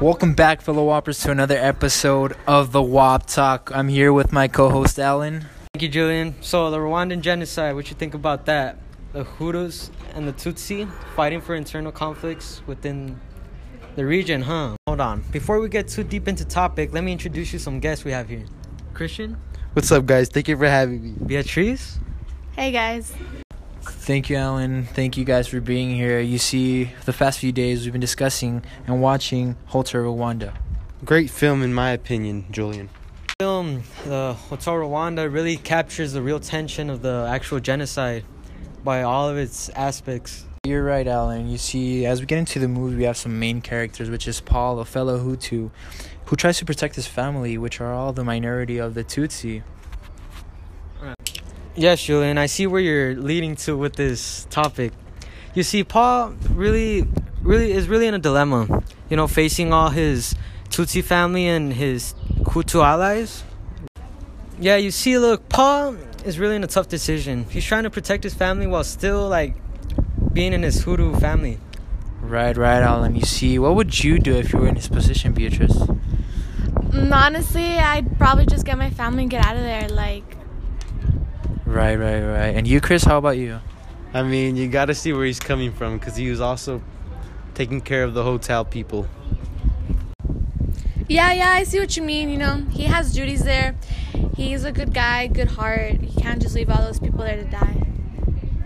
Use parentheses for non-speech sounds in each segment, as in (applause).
Welcome back, fellow Whoppers, to another episode of the Wop Talk. I'm here with my co-host Alan. Thank you, Julian. So the Rwandan genocide, what you think about that? The Hutus and the Tutsi fighting for internal conflicts within the region, huh? Hold on. Before we get too deep into topic, let me introduce you some guests we have here. Christian, What's up, guys? Thank you for having me. Beatrice, Hey guys. Thank you, Alan. Thank you guys for being here. You see, the past few days we've been discussing and watching Hotel Rwanda. Great film, in my opinion, Julian. film the Hotel Rwanda really captures the real tension of the actual genocide by all of its aspects. You're right, Alan. You see, as we get into the movie, we have some main characters, which is Paul, a fellow Hutu, who tries to protect his family, which are all the minority of the Tutsi. Yes, Julian, I see where you're leading to with this topic. You see, Paul really, really is really in a dilemma. You know, facing all his Tutsi family and his Hutu allies. Yeah, you see, look, Paul is really in a tough decision. He's trying to protect his family while still like being in his Hutu family. Right, right, Alan. You see, what would you do if you were in his position, Beatrice? Mm, honestly, I'd probably just get my family and get out of there. Like, Right, right, right. And you, Chris, how about you? I mean, you got to see where he's coming from because he was also taking care of the hotel people. yeah, yeah, I see what you mean. You know, he has duties there. He's a good guy, good heart. He can't just leave all those people there to die.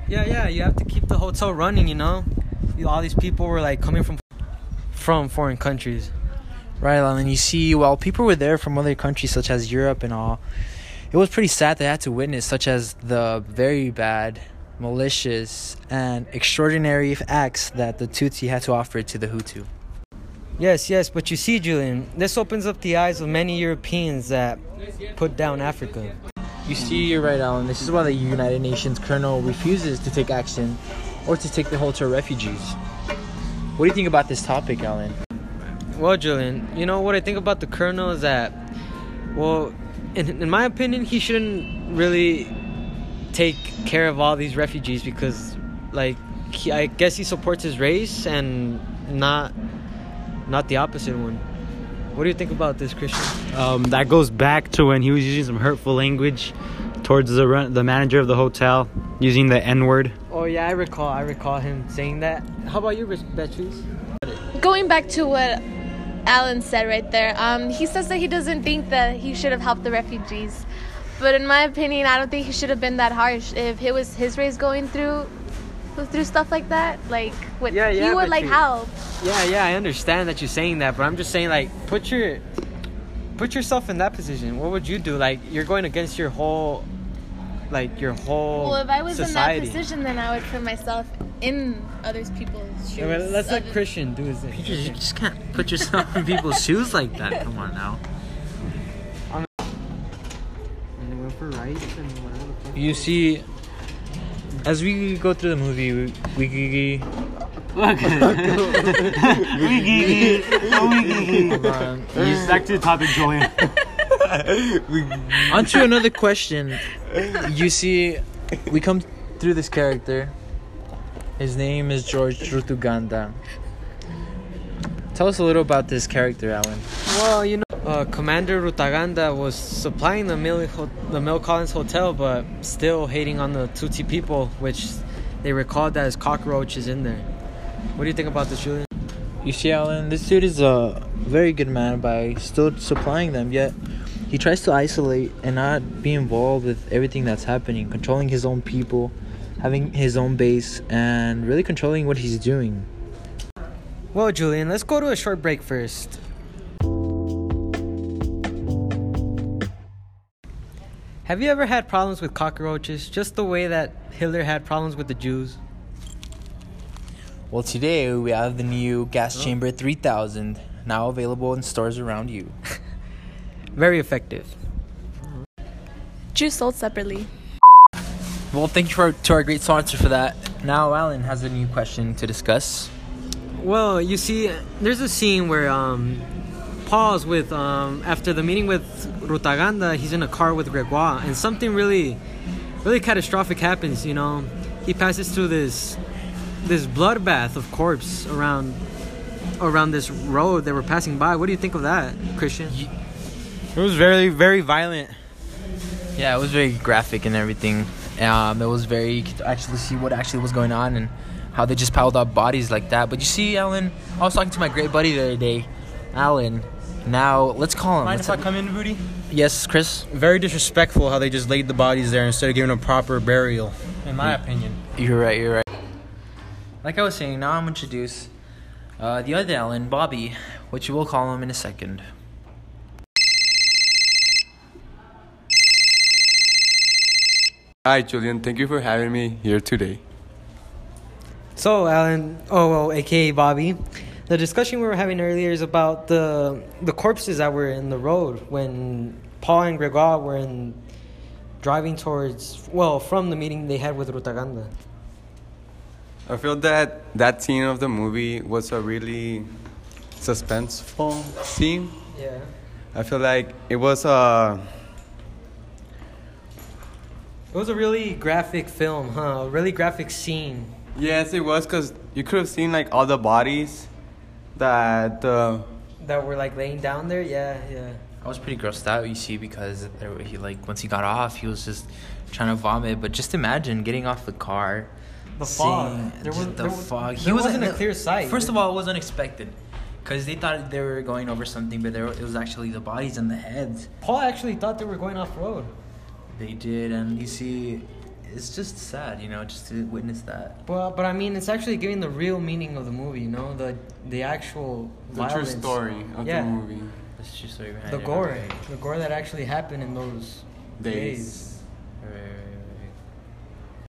Yeah, yeah, you have to keep the hotel running, you know? All these people were like coming from from foreign countries. Right, Alan. You see, while people were there from other countries such as Europe and all, it was pretty sad they had to witness such as the very bad, malicious, and extraordinary acts that the Tutsi had to offer to the Hutu. Yes, yes, but you see, Julian, this opens up the eyes of many Europeans that put down Africa. You see, you're right, Alan. This is why the United Nations Colonel refuses to take action or to take the Hotel refugees. What do you think about this topic, Alan? Well, Julian, you know what I think about the colonel is that, well, in, in my opinion, he shouldn't really take care of all these refugees because, like, he, I guess he supports his race and not not the opposite one. What do you think about this, Christian? Um, that goes back to when he was using some hurtful language towards the run- the manager of the hotel, using the N word. Oh yeah, I recall. I recall him saying that. How about you, Beatrice? Going back to what Alan said right there, um, he says that he doesn't think that he should have helped the refugees. But in my opinion, I don't think he should have been that harsh. If it was his race going through through stuff like that, like what Yeah, he would like you- help. Yeah, yeah, I understand that you're saying that, but I'm just saying like put your put yourself in that position. What would you do? Like you're going against your whole like your whole Well, if I was society. in that position, then I would put myself in other people's shoes. Yeah, but let's let Other- Christian do his thing. You thing. just can't put yourself in people's shoes like that. Come on now. You see, as we go through the movie, we, we, hold (laughs) (laughs) oh, on. Back to the topic, Julian. (laughs) On to another question. You see, we come through this character. His name is George Rutaganda. Tell us a little about this character, Alan. Well, you know, uh, Commander Rutaganda was supplying the Mill Ho- the Mille Collines Hotel, but still hating on the Tutsi people, which they recalled that as cockroaches in there. What do you think about this, Julian? You see, Alan, this dude is a very good man by still supplying them, yet he tries to isolate and not be involved with everything that's happening, controlling his own people, having his own base, and really controlling what he's doing. Well, Julian, let's go to a short break first. Have you ever had problems with cockroaches just the way that Hitler had problems with the Jews? Well, today we have the new Gas oh. Chamber 3000, now available in stores around you. (laughs) Very effective. Juice sold separately. Well, thank you for, to our great sponsor for that. Now, Alan has a new question to discuss. Well, you see, there's a scene where um, Paul's with um, after the meeting with Rutaganda, he's in a car with Gregoire, and something really, really catastrophic happens. You know, he passes through this this bloodbath of corpse around around this road they were passing by. What do you think of that, Christian? It was very, very violent. Yeah, it was very graphic and everything. Um, it was very you could actually see what actually was going on and how they just piled up bodies like that. But you see, Alan, I was talking to my great buddy the other day, Alan. Now let's call him. Mind Let's if I come in, Booty? yes, Chris. Very disrespectful how they just laid the bodies there instead of giving them a proper burial, in my opinion. You're right. You're right. Like I was saying, now I'm gonna introduce uh, the other Alan, Bobby, which we'll call him in a second. Hi, Julian. Thank you for having me here today. So, Alan, oh well, aka Bobby, the discussion we were having earlier is about the the corpses that were in the road when Paul and Gregoire were in driving towards well from the meeting they had with Rutaganda. I feel that that scene of the movie was a really suspenseful scene. Yeah. I feel like it was a It was a really graphic film, huh? A really graphic scene. yes, it was because you could have seen like all the bodies that uh, That were like laying down there. Yeah, yeah. I was pretty grossed out, you see, because there, he like once he got off, he was just trying to vomit. But just imagine getting off the car, The fog. seeing There was- the there was- fog. there wasn't in a clear sight. First of all, it was unexpected, because they thought they were going over something, but there it was actually the bodies and the heads. Paul actually thought they were going off road. They did, and you see, it's just sad, you know, just to witness that. Well, but I mean, it's actually giving the real meaning of the movie. You know, the the actual the true story of Yeah. the movie. That's just story behind The it. gore, Right, the gore that actually happened in those days. Days. right, right, right,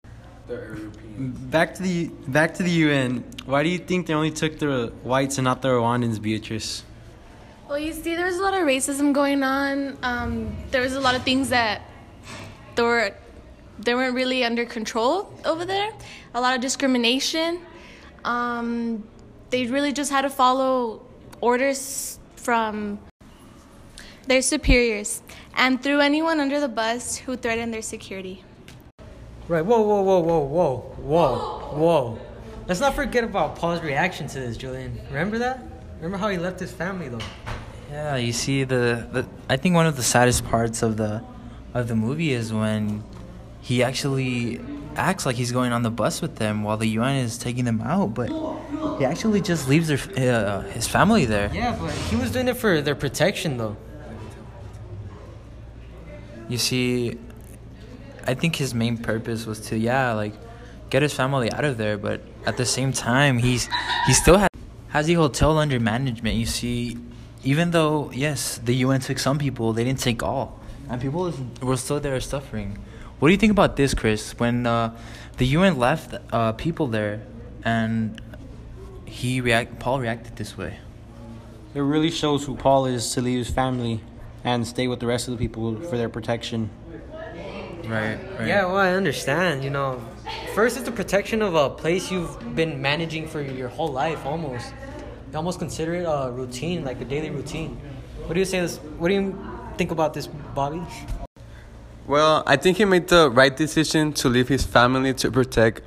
right. The European. Back to the back to the UN. Why do you think they only took the whites and not the Rwandans, Beatrice? Well, you see, there was a lot of racism going on. Um, there was a lot of things that they were they weren't really under control over there. A lot of discrimination. Um, they really just had to follow orders from their superiors and threw anyone under the bus who threatened their security. Right. Whoa, whoa, whoa, whoa, whoa, whoa, whoa. Let's not forget about Paul's reaction to this, Julian. Remember that? Remember how he left his family though? Yeah, you see the, the I think one of the saddest parts of the of the movie is when he actually acts like he's going on the bus with them while the UN is taking them out, but he actually just leaves their uh, his family there. Yeah, but he was doing it for their protection though. You see, I think his main purpose was to yeah, like get his family out of there, but at the same time, he's he still has has the hotel under management. You see, even though yes, the UN took some people, they didn't take all, and people is- were still there suffering. What do you think about this, Chris? When uh, the UN left uh, people there, and he react, Paul reacted this way. It really shows who Paul is to leave his family and stay with the rest of the people for their protection. Right. right. Yeah, well, I understand. You know, first it's the protection of a place you've been managing for your whole life, almost. You almost consider it a routine, like a daily routine. What do you say? This? What do you think about this, Bobby? Well, I think he made the right decision to leave his family to protect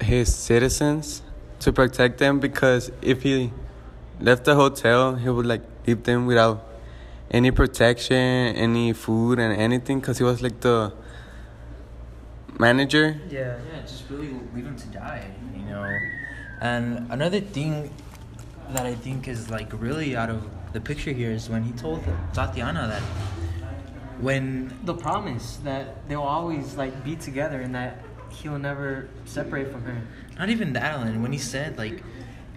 his citizens, to protect them because if he left the hotel, he would like leave them without any protection, any food, and anything because he was like the manager. Yeah. Yeah, just really leave him to die, you know. And another thing that I think is like really out of the picture here is when he told Tatiana that when The promise that they'll always like be together and that he'll never separate from her. not even that Alan, when he said like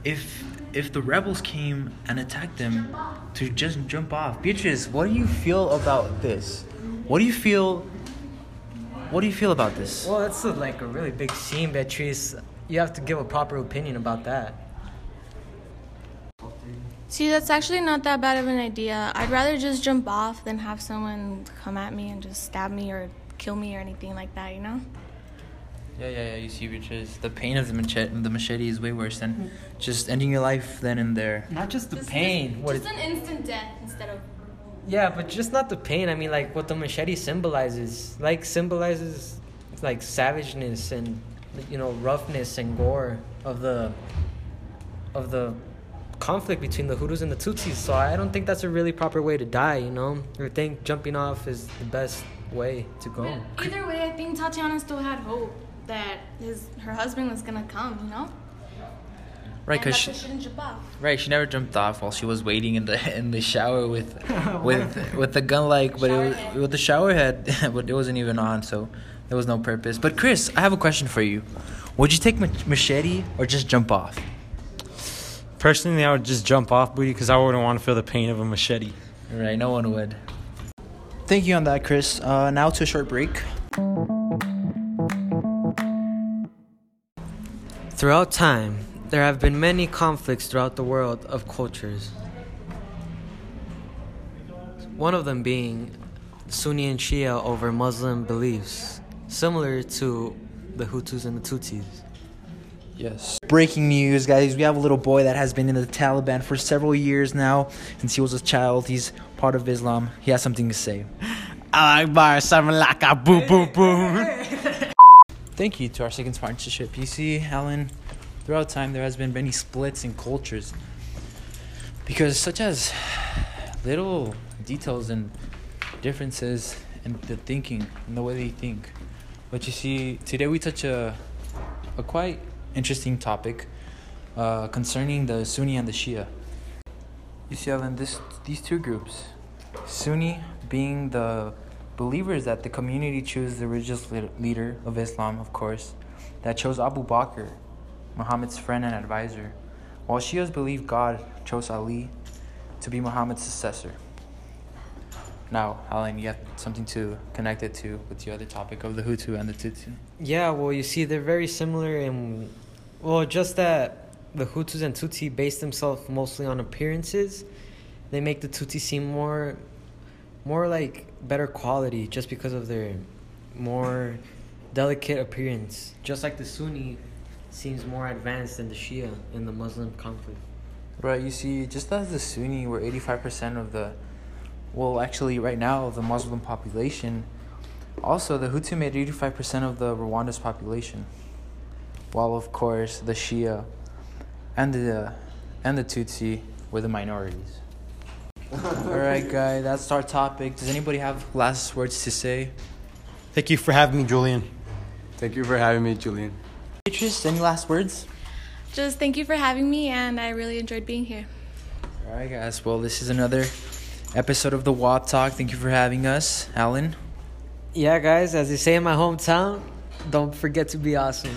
if if the rebels came and attacked them to just jump off. Beatrice, what do you feel about this? What do you feel what do you feel about this? Well, that's like a really big scene, Beatrice. You have to give a proper opinion about that. See, that's actually not that bad of an idea. I'd rather just jump off than have someone come at me and just stab me or kill me or anything like that, you know? Yeah, yeah, yeah. You see, Beatrice, the pain of the machete, the machete is way worse than mm-hmm. just ending your life then and there. Not just the pain. What it- an instant death instead of. Yeah, but just not the pain. I mean, like what the machete symbolizes. Like symbolizes like savageness and you know roughness and gore of the of the conflict between the Hutus and the Tutsis. So I don't think that's a really proper way to die. You know, I think jumping off is the best way to go. But either way, I think Tatiana still had hope that his her husband was gonna come. You know. Right, cause she, she didn't jump off. right, she never jumped off while she was waiting in the in the shower with (laughs) with with the gun like, but it was, with the shower head, (laughs) but it wasn't even on, so there was no purpose. But Chris, I have a question for you. Would you take mach- machete or just jump off? Personally, I would just jump off booty because I wouldn't want to feel the pain of a machete. Right, no one would. Thank you on that, Chris. Uh, now to a short break. Throughout time, there have been many conflicts throughout the world of cultures. One of them being Sunni and Shia over Muslim beliefs, similar to the Hutus and the Tutsis. Yes. Breaking news, guys. We have a little boy that has been in the Taliban for several years now. Since he was a child, he's part of Islam. He has something to say. Akbar, Samalaka, boom, boom, boom. Thank you to our second sponsorship. You see, Alan, throughout time there has been many splits in cultures. Because such as little details and differences in the thinking and the way they think. But you see, today we touch a a quite interesting topic uh, concerning the Sunni and the Shia. You see, Alan, this these two groups, Sunni being the believers that the community chose the religious leader of Islam, of course, that chose Abu Bakr, Muhammad's friend and advisor, while Shias believe God chose Ali to be Muhammad's successor. Now, Alan, you have something to connect it to with the other topic of the Hutu and the Tutsi. Yeah, well, you see, they're very similar in, well, just that the Hutus and Tutsi base themselves mostly on appearances. They make the Tutsi seem more, more like better quality just because of their more delicate appearance. Just like the Sunni seems more advanced than the Shia in the Muslim conflict. Right, you see, just as the Sunni were 85% of the, well, actually, right now, the Muslim population, also the Hutu made 85% of the Rwanda's population. While, of course, the Shia and the, and the Tutsi were the minorities. (laughs) Alright, guys, that's our topic. Does anybody have last words to say? Thank you for having me, Julian. Thank you for having me, Julian. Beatrice, any last words? Just thank you for having me, and I really enjoyed being here. Alright, guys, well, this is another episode of the WAP Talk. Thank you for having us. Alan? Yeah, guys, as they say in my hometown, don't forget to be awesome.